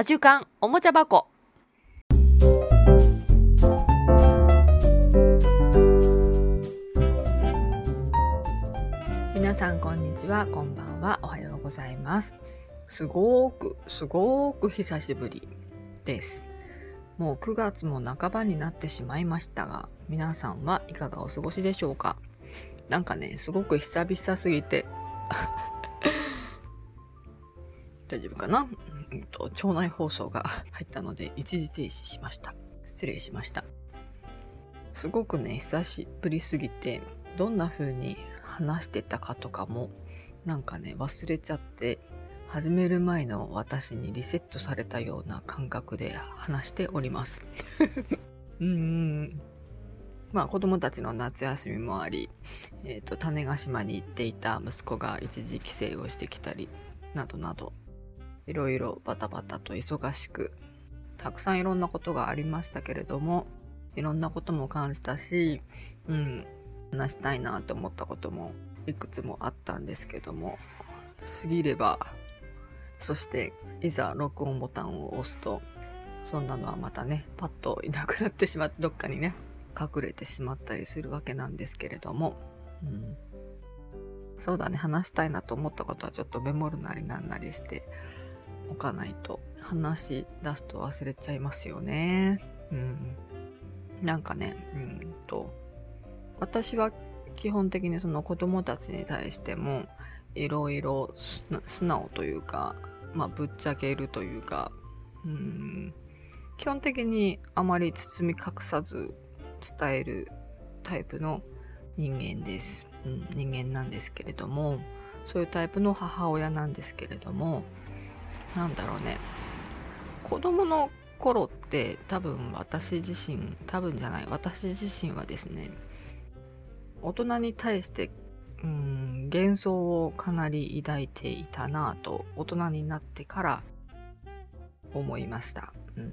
アジュカンおもちゃ箱。皆さんこんにちは。こんばんは。おはようございます。すごくすごく久しぶりです。もう9月も半ばになってしまいましたが皆さんはいかがお過ごしでしょうか？なんかねすごく久々すぎて。大丈夫かな、うんと、腸内放送が入ったので一時停止しました。失礼しました。すごくね、久しぶりすぎて、どんな風に話してたかとかも、なんかね、忘れちゃって、始める前の私にリセットされたような感覚で話しております。うん。まあ子供たちの夏休みもあり、えっ、ー、と、種子島に行っていた息子が一時帰省をしてきたり、などなど、いろいろバタバタと忙しくたくさんいろんなことがありましたけれどもいろんなことも感じたし、うん、話したいなって思ったこともいくつもあったんですけども過ぎればそしていざ録音ボタンを押すとそんなのはまたねパッといなくなってしまってどっかにね隠れてしまったりするわけなんですけれども、うん、そうだね話したいなと思ったことはちょっとメモるなりなんなりしておかないと話し出すと忘れちゃいますよね。うん。なんかね、うんと、私は基本的にその子供たちに対してもいろいろ素直というか、まあ、ぶっちゃけるというか、うん、基本的にあまり包み隠さず伝えるタイプの人間です、うん、人間なんですけれどもそういうタイプの母親なんですけれどもなんだろうね子供の頃って多分私自身多分じゃない私自身はですね大人に対してうん幻想をかなり抱いていたなぁと大人になってから思いました。うん、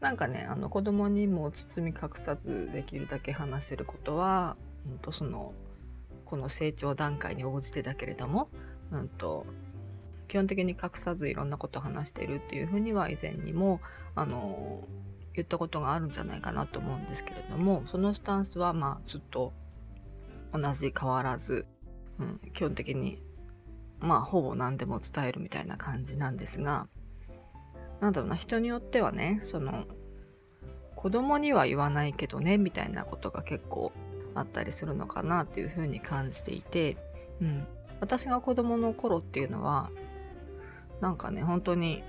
なんかねあの子供にも包み隠さずできるだけ話せることは、うんと、そのこの成長段階に応じてだけれども、うんと基本的に隠さずいろんなことを話しているっていうふうには以前にもあの言ったことがあるんじゃないかなと思うんですけれどもそのスタンスはまあずっと同じ変わらず、うん、基本的にまあほぼ何でも伝えるみたいな感じなんですがなんだろうな人によってはねその子供には言わないけどねみたいなことが結構あったりするのかなというふうに感じていて、うん、私が子供の頃っていうのはなんかね本当に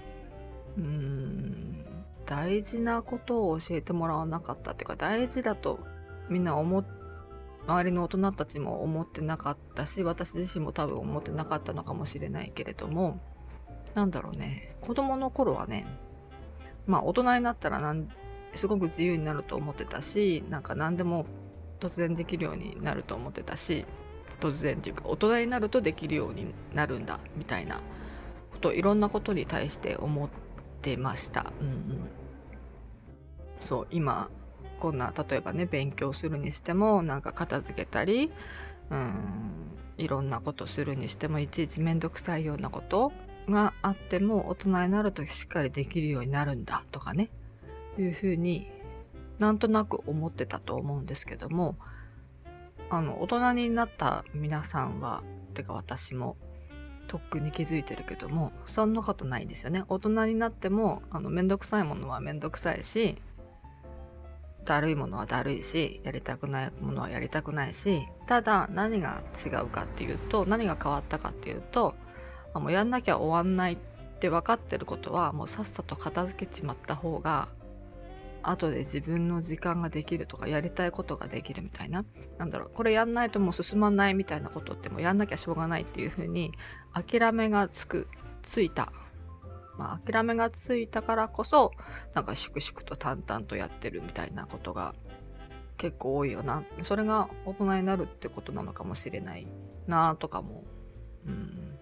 うーん大事なことを教えてもらわなかったっていうか大事だとみんな思周りの大人たちも思ってなかったし私自身も多分思ってなかったのかもしれないけれどもなんだろうね子供の頃はねまあ大人になったらなんすごく自由になると思ってたしなんか何でも突然できるようになると思ってたし突然っていうか大人になるとできるようになるんだみたいなといろんなことに対して思ってました。うんうん、そう今こんな例えばね勉強するにしてもなんか片付けたりうんいろんなことするにしてもいちいち面倒くさいようなことがあっても大人になるとしっかりできるようになるんだとかねいうふうになんとなく思ってたと思うんですけどもあの大人になった皆さんはてか私もとっくに気づいてるけどもそんなことないですよね。大人になってもあのめんどくさいものはめんどくさいしだるいものはだるいしやりたくないものはやりたくないしただ何が違うかっていうと何が変わったかっていうともうやんなきゃ終わんないって分かってることはもうさっさと片付けちまった方が後で自分の時間ができるとかやりたいことができるみたいな。なんだろう。これやんないともう進まないみたいなことってもうやんなきゃしょうがないっていう風に諦めがつくついた。まあ諦めがついたからこそなんか粛々と淡々とやってるみたいなことが結構多いよな。それが大人になるってことなのかもしれないなとかも、うん、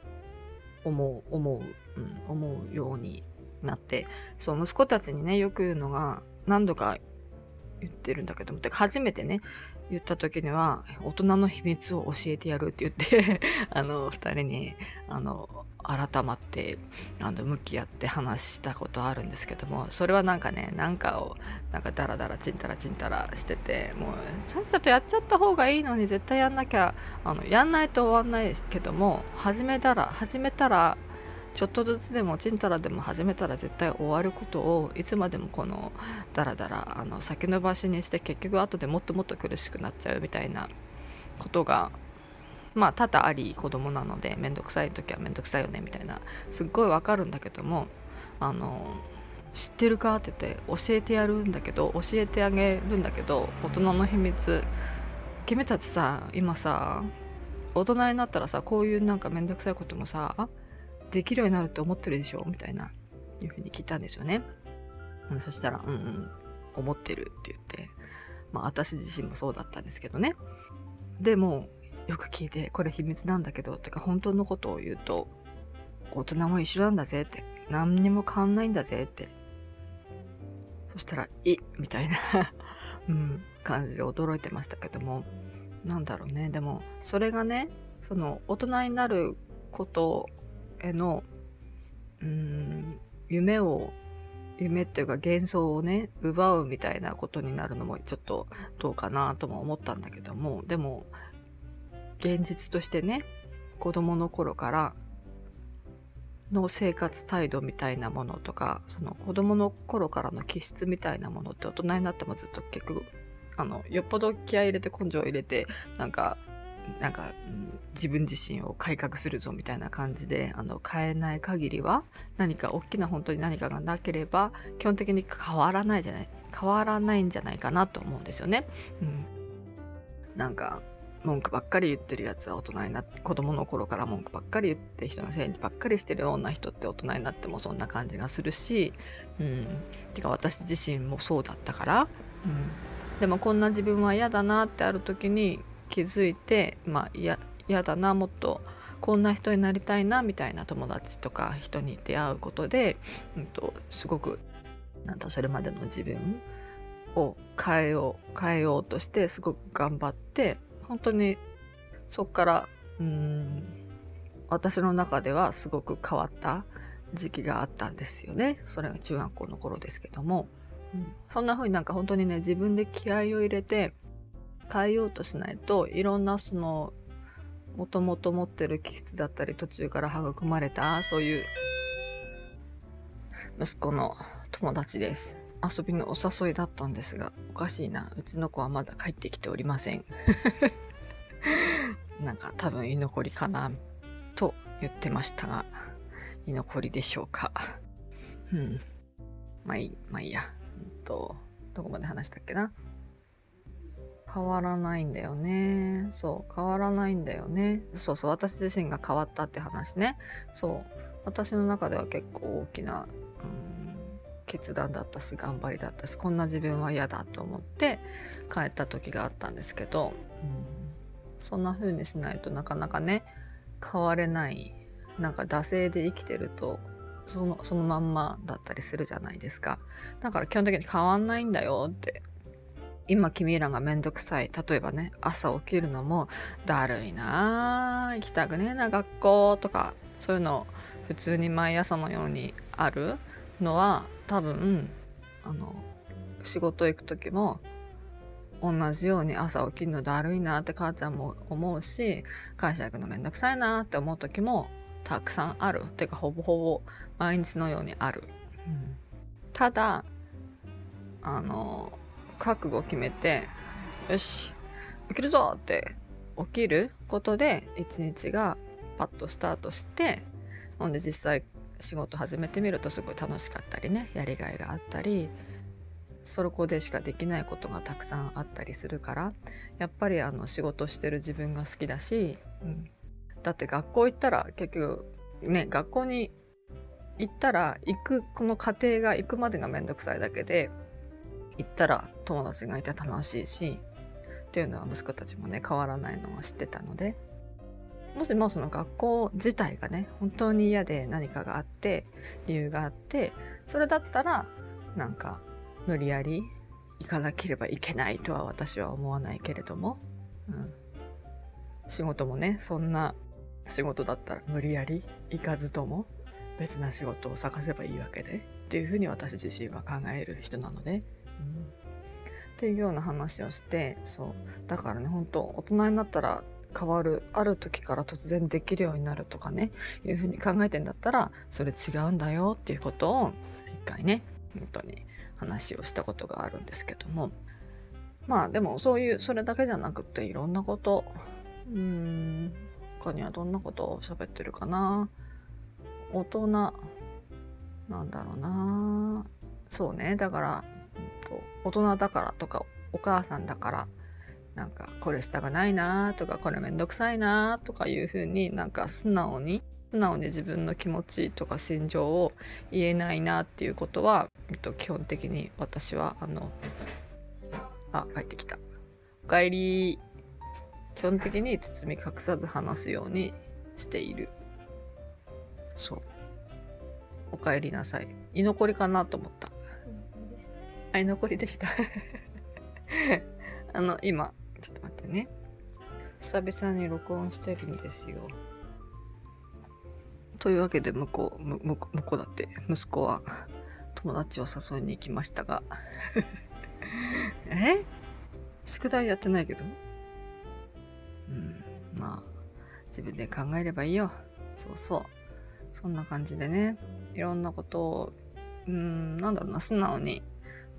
思う思う、うん、思うようになって。そう息子たちにねよく言うのが何度か言ってるんだけども、てか初めてね、言った時には、大人の秘密を教えてやるって言って あの、二人に、あの、改まってあの向き合って話したことあるんですけどもそれはなんかねなんかをなんかダラダラチンタラチンタラしててもうさっさとやっちゃった方がいいのに絶対やんなきゃあのやんないと終わんないけども始めたら始めたらちょっとずつでもちんたらでも始めたら絶対終わることをいつまでもこのダラダラあの先延ばしにして結局後でもっともっと苦しくなっちゃうみたいなことがまあ多々あり子供なので面倒くさい時は面倒くさいよねみたいな。すっごいわかるんだけどもあの知ってるかって言って教えてやるんだけど教えてあげるんだけど大人の秘密。君たちさ今さ大人になったらさこういうなんか面倒くさいこともさできるようになるって思ってるでしょ？みたいないうふうに聞いたんですよね。そしたら「うんうん思ってる」って言ってまあ私自身もそうだったんですけどね。でもよく聞いてこれ秘密なんだけどってか本当のことを言うと大人も一緒なんだぜって何にも変わんないんだぜってそしたら「い」みたいな うん、感じで驚いてましたけどもなんだろうねでもそれがねその大人になることへのうん夢を夢っていうか幻想をね奪うみたいなことになるのもちょっとどうかなとも思ったんだけどもでも現実としてね子供の頃からの生活態度みたいなものとかその子供の頃からの気質みたいなものって大人になってもずっと結局あのよっぽど気合い入れて根性を入れてなんかなんか、うん、自分自身を改革するぞみたいな感じであの変えない限りは何か大きな本当に何かがなければ基本的に変わらないじゃない変わらないんじゃないかなと思うんですよね。うん、なんか文句ばっかり言ってるやつは大人になって子供の頃から文句ばっかり言って人のせいにばっかりしてるような人って大人になってもそんな感じがするし、うん、てか私自身もそうだったから、うん、でもこんな自分は嫌だなってある時に気づいてまあ嫌だなもっとこんな人になりたいなみたいな友達とか人に出会うことで、うんと、すごくなんだそれまでの自分を変えよう変えようとしてすごく頑張って本当にそっからうん私の中ではすごく変わった時期があったんですよね。それが中学校の頃ですけども、うん、そんな風になんか本当にね自分で気合を入れて変えようとしないといろんなそのもともと持ってる気質だったり途中から育まれたそういう息子の友達です。遊びのお誘いだったんですがおかしいな。うちの子はまだ帰ってきておりません。なんか多分居残りかなと言ってましたが居残りでしょうか。うん。まあいいまあいいや、うんとどこまで話したっけな。変わらないんだよね。そう、変わらないんだよね。そうそう、私自身が変わったって話ね。そう、私の中では結構大きな、うん、決断だったし、頑張りだったし、こんな自分は嫌だと思って帰った時があったんですけど、うん、そんな風にしないとなかなかね、変われない。なんか惰性で生きてるとそのそのまんまだったりするじゃないですかだから基本的に変わんないんだよって今君らがめんどくさい。例えばね朝起きるのもだるいな行きたくねえな学校とかそういうの普通に毎朝のようにあるのは多分あの仕事行く時も同じように朝起きるのだるいなって母ちゃんも思うし会社行くのめんどくさいなって思う時もたくさんある。ていうかほぼほぼ毎日のようにある、うん、ただあの覚悟決めてよし起きるぞって起きることで一日がパッとスタートしてほんで実際仕事始めてみるとすごい楽しかったりねやりがいがあったりそこでしかできないことがたくさんあったりするからやっぱりあの仕事してる自分が好きだし、うん、だって学校行ったら結局ね学校に行ったら行くこの過程が行くまでがめんどくさいだけで行ったら友達がいて楽しいしっていうのは息子たちもね変わらないのは知ってたので。もしもその学校自体がね本当に嫌で何かがあって理由があってそれだったらなんか無理やり行かなければいけないとは私は思わないけれども、うん、仕事もねそんな仕事だったら無理やり行かずとも別な仕事を探せばいいわけでっていうふうに私自身は考える人なので、っていうような話をしてそう。だからね本当大人になったら変わるある時から突然できるようになるとかねいうふうに考えてんだったらそれ違うんだよっていうことを一回ね本当に話をしたことがあるんですけども。まあでもそういうそれだけじゃなくっていろんなことうーん他にはどんなことを喋ってるかな。大人なんだろうな。そうねだから、大人だからとかお母さんだからなんかこれしたくないなとかこれめんどくさいなとかいうふうになんか素直に素直に自分の気持ちとか心情を言えないなっていうことは、えっと、基本的に私はあのあ帰ってきた。おかえり基本的に包み隠さず話すようにしている。そう。おかえりなさい。居残りかなと思った。あ居残りでした。あの今ちょっと待ってね。久々に録音してるんですよ。というわけで向こう向向こうだって。息子は友達を誘いに行きましたが。え？宿題やってないけど？うんまあ自分で考えればいいよ。そうそう。そんな感じでね。いろんなことをうんなんだろうな素直に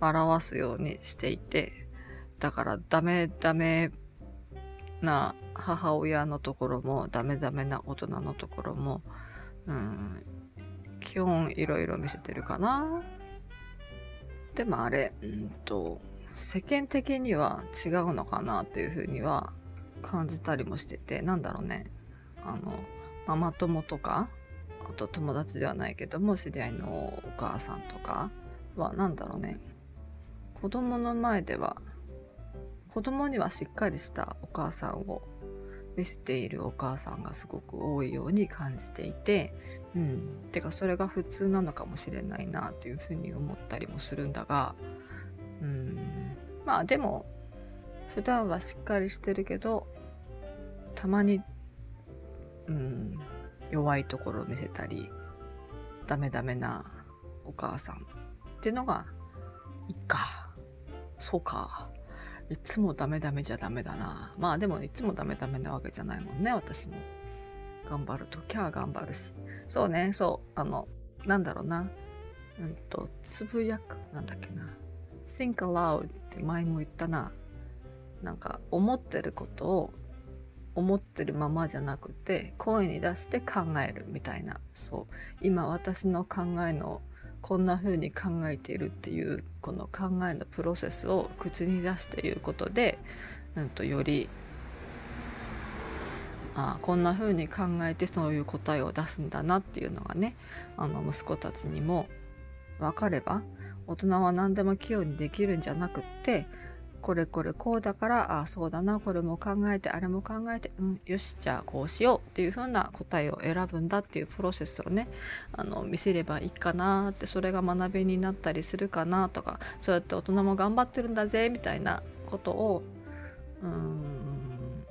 表すようにしていてだからダメダメな母親のところもダメダメな大人のところもうん基本いろいろ見せてるかな。でもあれうんと世間的には違うのかなというふうには感じたりもしててなんだろうね。あのママ友とかあと友達ではないけども知り合いのお母さんとかは何だろうね。子供の前では子供にはしっかりしたお母さんを見せているお母さんがすごく多いように感じていて、うん、てかそれが普通なのかもしれないなというふうに思ったりもするんだが、うん、まあでも普段はしっかりしてるけどたまに、うん、弱いところを見せたりダメダメなお母さんっていうのがいっか。そうかいつもダメダメじゃダメだな。まあでもいつもダメダメなわけじゃないもんね、私も。頑張るときは頑張るし。そうね、そう、あの、なんだろうな。うんと、つぶやく、なんだっけな。think aloud って前も言ったな。なんか、思ってることを思ってるままじゃなくて、声に出して考えるみたいな。そう。今私の考えのこんな風に考えているっていうこの考えのプロセスを口に出すということで、なんと、よりあこんな風に考えてそういう答えを出すんだなっていうのがねあの息子たちにも分かれば大人は何でも器用にできるんじゃなくってこれこれこうだからあそうだな。これも考えてあれも考えてうんよし。じゃあこうしようっていう風な答えを選ぶんだっていうプロセスをねあの見せればいいかなってそれが学びになったりするかなとかそうやって大人も頑張ってるんだぜみたいなことをうん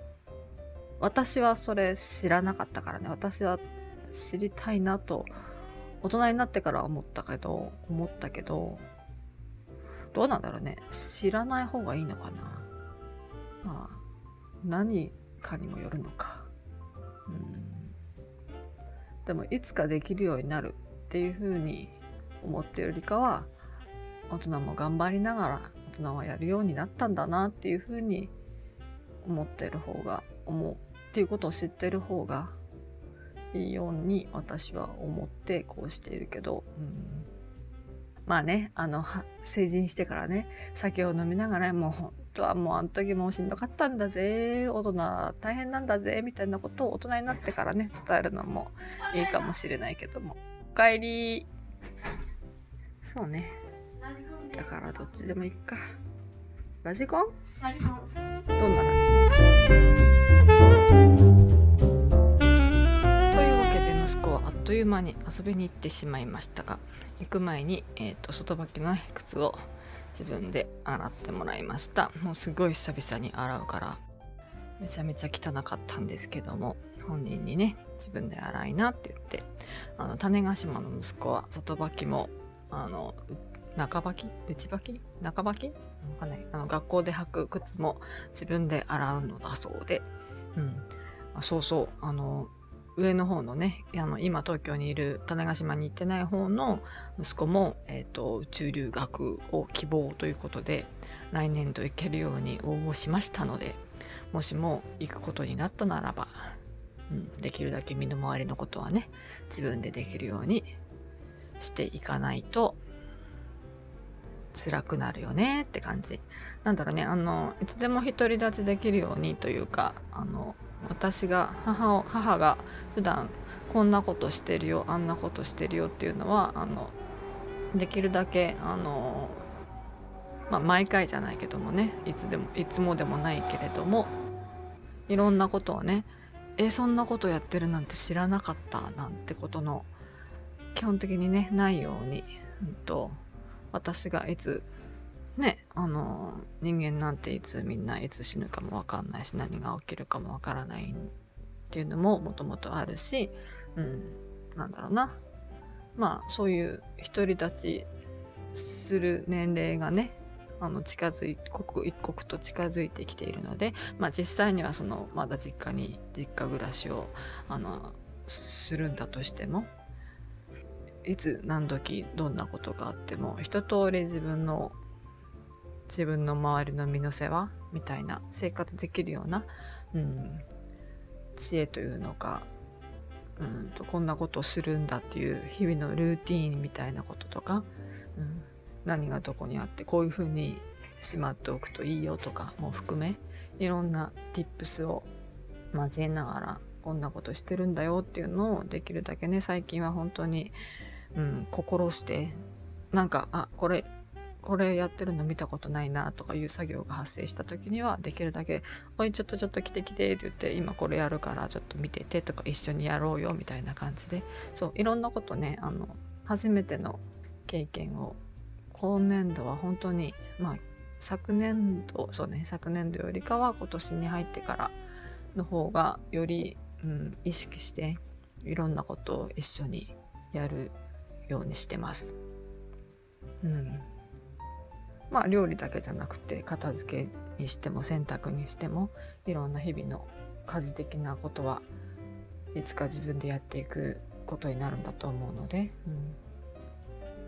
私はそれ知らなかったからね。私は知りたいなと大人になってから思ったけど思ったけどどうなんだろうね。知らない方がいいのかな。まあ何かにもよるのか。うん。でもいつかできるようになるっていうふうに思ってるよりかは大人も頑張りながら大人はやるようになったんだなっていうふうに思ってる方が思うっていうことを知ってる方がいいように私は思ってこうしているけど、うん。まあねあの成人してからね酒を飲みながらもう本当はもうあの時もうしんどかったんだぜ大人大変なんだぜみたいなことを大人になってからね伝えるのもいいかもしれないけども。おかえりそうね。だからどっちでもいいか。ラジコン？ラジコン。どんな？ラジとという間に遊びに行ってしまいましたが行く前に、えーと、外履きの靴を自分で洗ってもらいましたもうすごい久々に洗うからめちゃめちゃ汚かったんですけども本人にね自分で洗いなって言ってあの種子島の息子は外履きもあの中履き内履き中履きわかんないあの学校で履く靴も自分で洗うのだそうで、うん、あそうそうあの上の方のねあの今東京にいる種子島に行ってない方の息子も、えーと、宇宙留学を希望ということで来年度行けるように応募しましたのでもしも行くことになったならば、うん、できるだけ身の回りのことはね自分でできるようにしていかないと辛くなるよねって感じ。なんだろうねあのいつでも独り立ちできるようにというかあの私が母を母が普段こんなことしてるよあんなことしてるよっていうのはあのできるだけあの、まあ、毎回じゃないけどもねいつでもいつもでもないけれどもいろんなことをねえそんなことやってるなんて知らなかったなんてことの基本的にねないように、うんと私がいつねあの人間なんていつみんないつ死ぬかも分かんないし何が起きるかも分からないっていうのももともとあるし、うん、なんだろうな。まあそういう独り立ちする年齢がねあの近づい刻一刻と近づいてきているので、まあ、実際にはそのまだ実家に実家暮らしをあのするんだとしてもいつ何時どんなことがあっても一通り自分の自分の周りの身の世話みたいな生活できるような、うん、知恵というのか、うんと、こんなことをするんだっていう日々のルーティーンみたいなこととか、うん、何がどこにあってこういうふうにしまっておくといいよとかも含めいろんな tips を交えながらこんなことしてるんだよっていうのをできるだけね最近は本当に、うん、心してなんかあこれこれやってるの見たことないなとかいう作業が発生した時にはできるだけ「おいちょっとちょっと来て来て」って言って「今これやるからちょっと見てて」とか「一緒にやろうよ」みたいな感じで そういろんなことねあの初めての経験を今年度は本当にまあ昨年度そうね昨年度よりかは今年に入ってからの方がより、うん、意識していろんなことを一緒にやるようにしてます。うんまあ料理だけじゃなくて片付けにしても洗濯にしてもいろんな日々の家事的なことはいつか自分でやっていくことになるんだと思うので、うん、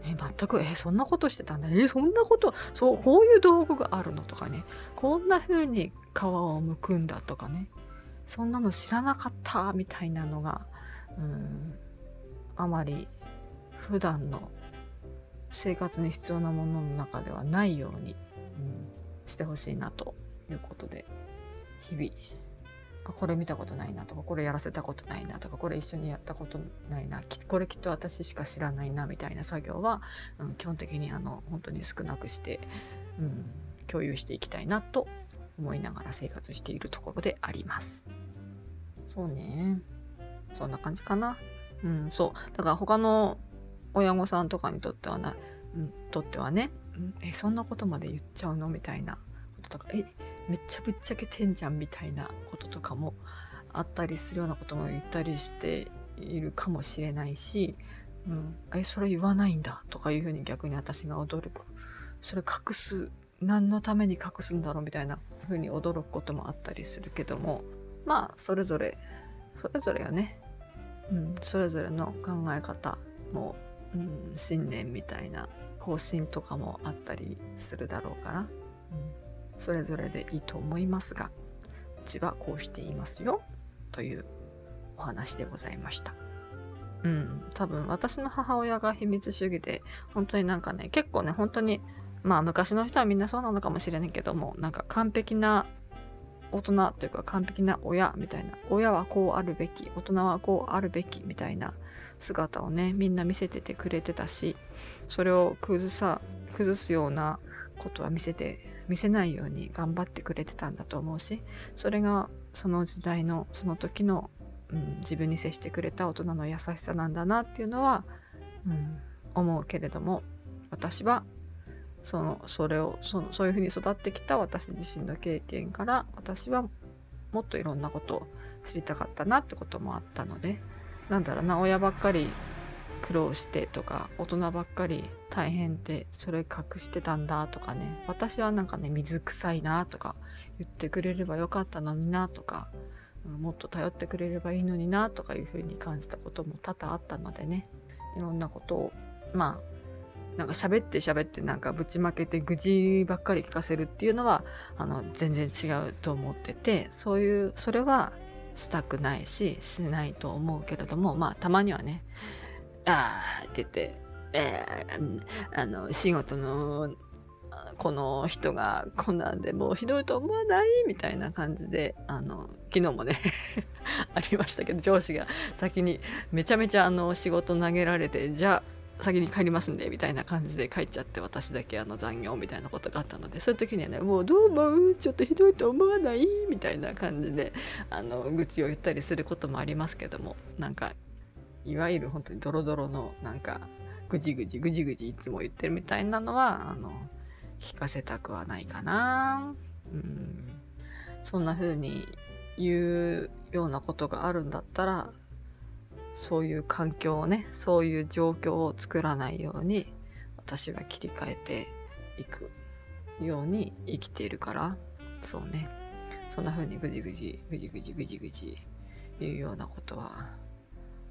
え全くえそんなことしてたんだ。えそんなことそうこういう道具があるのとかね。こんな風に皮を剥くんだとかね。そんなの知らなかったみたいなのが、うん、あまり普段の生活に必要なものの中ではないように、うん、してほしいなということで日々あこれ見たことないなとかこれやらせたことないなとかこれ一緒にやったことないなこれきっと私しか知らないなみたいな作業は、うん、基本的にあの本当に少なくして、うん、共有していきたいなと思いながら生活しているところであります。そうね。そんな感じかな。うん、そう。だから他の親御さんとかにとってはな、うん、とってはね、うん、えそんなことまで言っちゃうの？みたいな。こととか。えめっちゃぶっちゃけてんじゃんみたいなこととかもあったりするようなことも言ったりしているかもしれないし、うん、えそれ言わないんだとかいうふうに逆に私が驚く。それ隠す何のために隠すんだろうみたいなふうに驚くこともあったりするけども。まあそれぞれそれぞれよね、うん、それぞれの考え方もうん、信念みたいな方針とかもあったりするだろうから、うん、それぞれでいいと思いますがうちはこうしていますよというお話でございました。うん、多分私の母親が秘密主義で本当になんかね結構ね本当にまあ昔の人はみんなそうなのかもしれないけどもなんか完璧な大人というか完璧な親みたいな親はこうあるべき大人はこうあるべきみたいな姿をねみんな見せててくれてたしそれを崩さ崩すようなことは見せて見せないように頑張ってくれてたんだと思うしそれがその時代のその時の、うん、自分に接してくれた大人の優しさなんだなっていうのは、うん、思うけれども私はそのそれをそのそういうふうに育ってきた私自身の経験から私はもっといろんなことを知りたかったなってこともあったのでなんだろうな親ばっかり苦労してとか大人ばっかり大変ってそれ隠してたんだとかね私はなんかね水臭いなとか言ってくれればよかったのになとかもっと頼ってくれればいいのになとかいうふうに感じたことも多々あったのでねいろんなことをまあなんか喋って喋ってなんかぶちまけて愚痴ばっかり聞かせるっていうのはあの全然違うと思っててそういうそれはしたくないししないと思うけれどもまあたまにはね「ああ」って言って「えー、あの仕事のこの人がこんなんでもうひどいと思わないみたいな感じであの昨日もね ありましたけど上司が先にめちゃめちゃあの仕事投げられてじゃあ先に帰りますんでみたいな感じで帰っちゃって私だけあの残業みたいなことがあったのでそういう時にはねもうどう思う？ちょっとひどいと思わない？みたいな感じであの愚痴を言ったりすることもありますけどもなんかいわゆる本当にドロドロのなんかぐじぐじぐじぐじいつも言ってるみたいなのはあの聞かせたくはないかな。うん、そんな風に言うようなことがあるんだったらそういう環境をねそういう状況を作らないように私は切り替えていくように生きているから。そうね。そんな風にぐじぐじぐじぐじぐじぐじ言うようなことは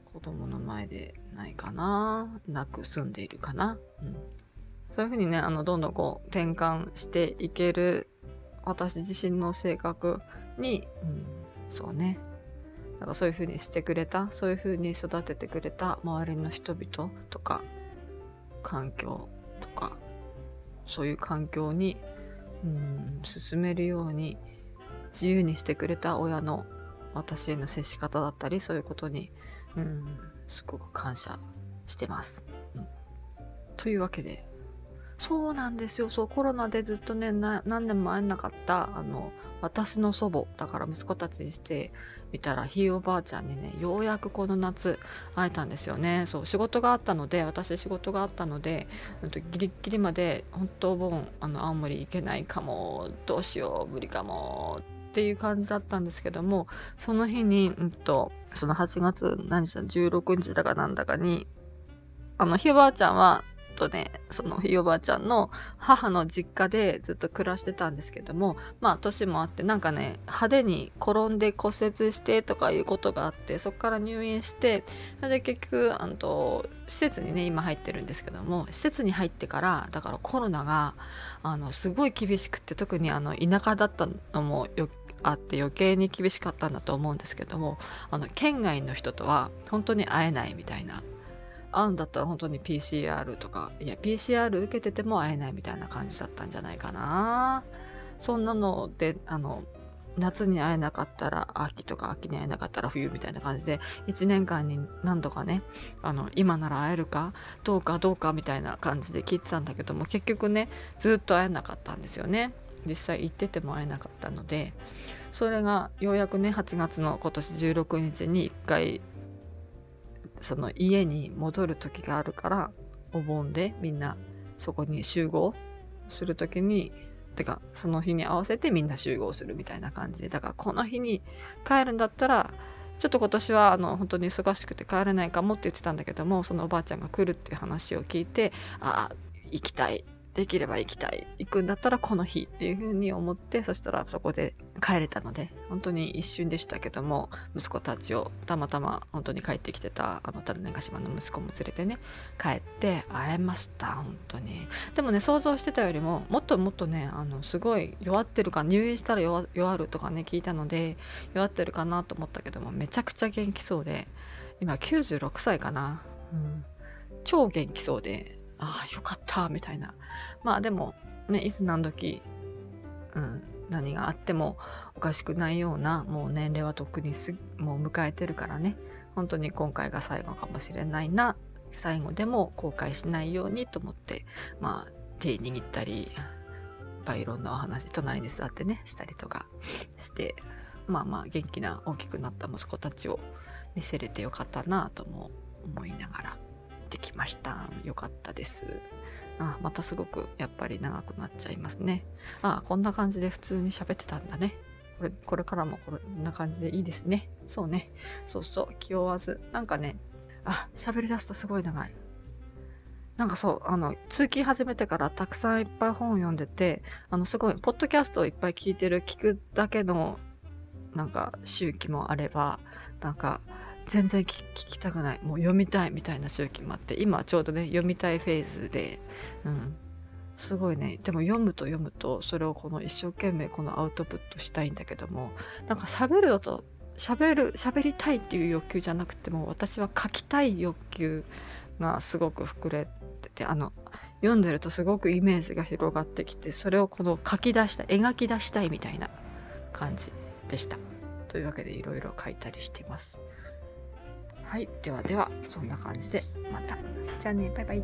子供の前でないかな。なく住んでいるかな。うん。そういうふうにねあのどんどんこう転換していける私自身の性格に、うん、そうね。だかそういうふうにしてくれたそういうふうに育ててくれた周りの人々とか環境とかそういう環境に、うん、進めるように自由にしてくれた親の私への接し方だったりそういうことに、うん、すごく感謝してます。うん、というわけでそうなんですよ。そうコロナでずっとね何年も会えなかったあの私の祖母だから息子たちにしてみたらひいおばあちゃんにねようやくこの夏会えたんですよね。そう仕事があったので私仕事があったのでギリギリまで本当盆あの青森行けないかもどうしよう無理かもっていう感じだったんですけどもその日に、うんと、その8月何日だ16日だかなんだかにあのひいおばあちゃんはとね、そのひいおばあちゃんの母の実家でずっと暮らしてたんですけども、まあ年もあってなんかね、派手に転んで骨折してとかいうことがあって、そこから入院して、それで結局、あの、施設にね、今入ってるんですけども、施設に入ってから、だからコロナが、あの、すごい厳しくって、特にあの、田舎だったのもよあって余計に厳しかったんだと思うんですけどもあの県外の人とは本当に会えないみたいな会うんだったら本当に PCR とかいや PCR 受けてても会えないみたいな感じだったんじゃないかな。そんなのであの夏に会えなかったら秋とか秋に会えなかったら冬みたいな感じで1年間に何度かねあの今なら会えるかどうかどうかみたいな感じで聞いてたんだけども結局ねずっと会えなかったんですよね。実際行ってても会えなかったのでそれがようやくね8月の今年16日に1回その家に戻る時があるからお盆でみんなそこに集合する時にてかその日に合わせてみんな集合するみたいな感じでだからこの日に帰るんだったらちょっと今年はあの本当に忙しくて帰れないかもって言ってたんだけどもそのおばあちゃんが来るっていう話を聞いてああ行きたいできれば行きたい。行くんだったらこの日っていうふうに思ってそしたらそこで帰れたので本当に一瞬でしたけども息子たちをたまたま本当に帰ってきてたあの種子島の息子も連れてね帰って会えました本当に。でもね想像してたよりももっともっとねあのすごい弱ってるか入院したら弱弱るとかね聞いたので弱ってるかなと思ったけどもめちゃくちゃ元気そうで今96歳かな、うん、超元気そうでああよかったみたいな。まあでもねいつ何時うん何があってもおかしくないようなもう年齢はとっくにすもう迎えてるからね。本当に今回が最後かもしれないな。最後でも後悔しないようにと思ってまあ手握ったりいっぱいいろんなお話隣に座ってねしたりとか してまあまあ元気な大きくなった息子たちを見せれてよかったなとも思いながら。ってきました。よかったです。あ、またすごくやっぱり長くなっちゃいますね。あ、こんな感じで普通に喋ってたんだね。これこれからもこんな感じでいいですねそうねそうそう気負わずなんかねあ喋り出すとすごい長いなんかそうあの通勤始めてからたくさんいっぱい本を読んでてあのすごいポッドキャストをいっぱい聞いてる聞くだけのなんか周期もあればなんか全然聞きたくないもう読みたいみたいな周期もあって今ちょうどね読みたいフェーズで、うん、すごいねでも読むと読むとそれをこの一生懸命このアウトプットしたいんだけどもなんか喋るのと喋る喋りたいっていう欲求じゃなくても私は書きたい欲求がすごく膨れててあの読んでるとすごくイメージが広がってきてそれをこの書き出した描き出したいみたいな感じでした。というわけでいろいろ書いたりしています。はい、ではではそんな感じでまた。じゃあね、バイバイ。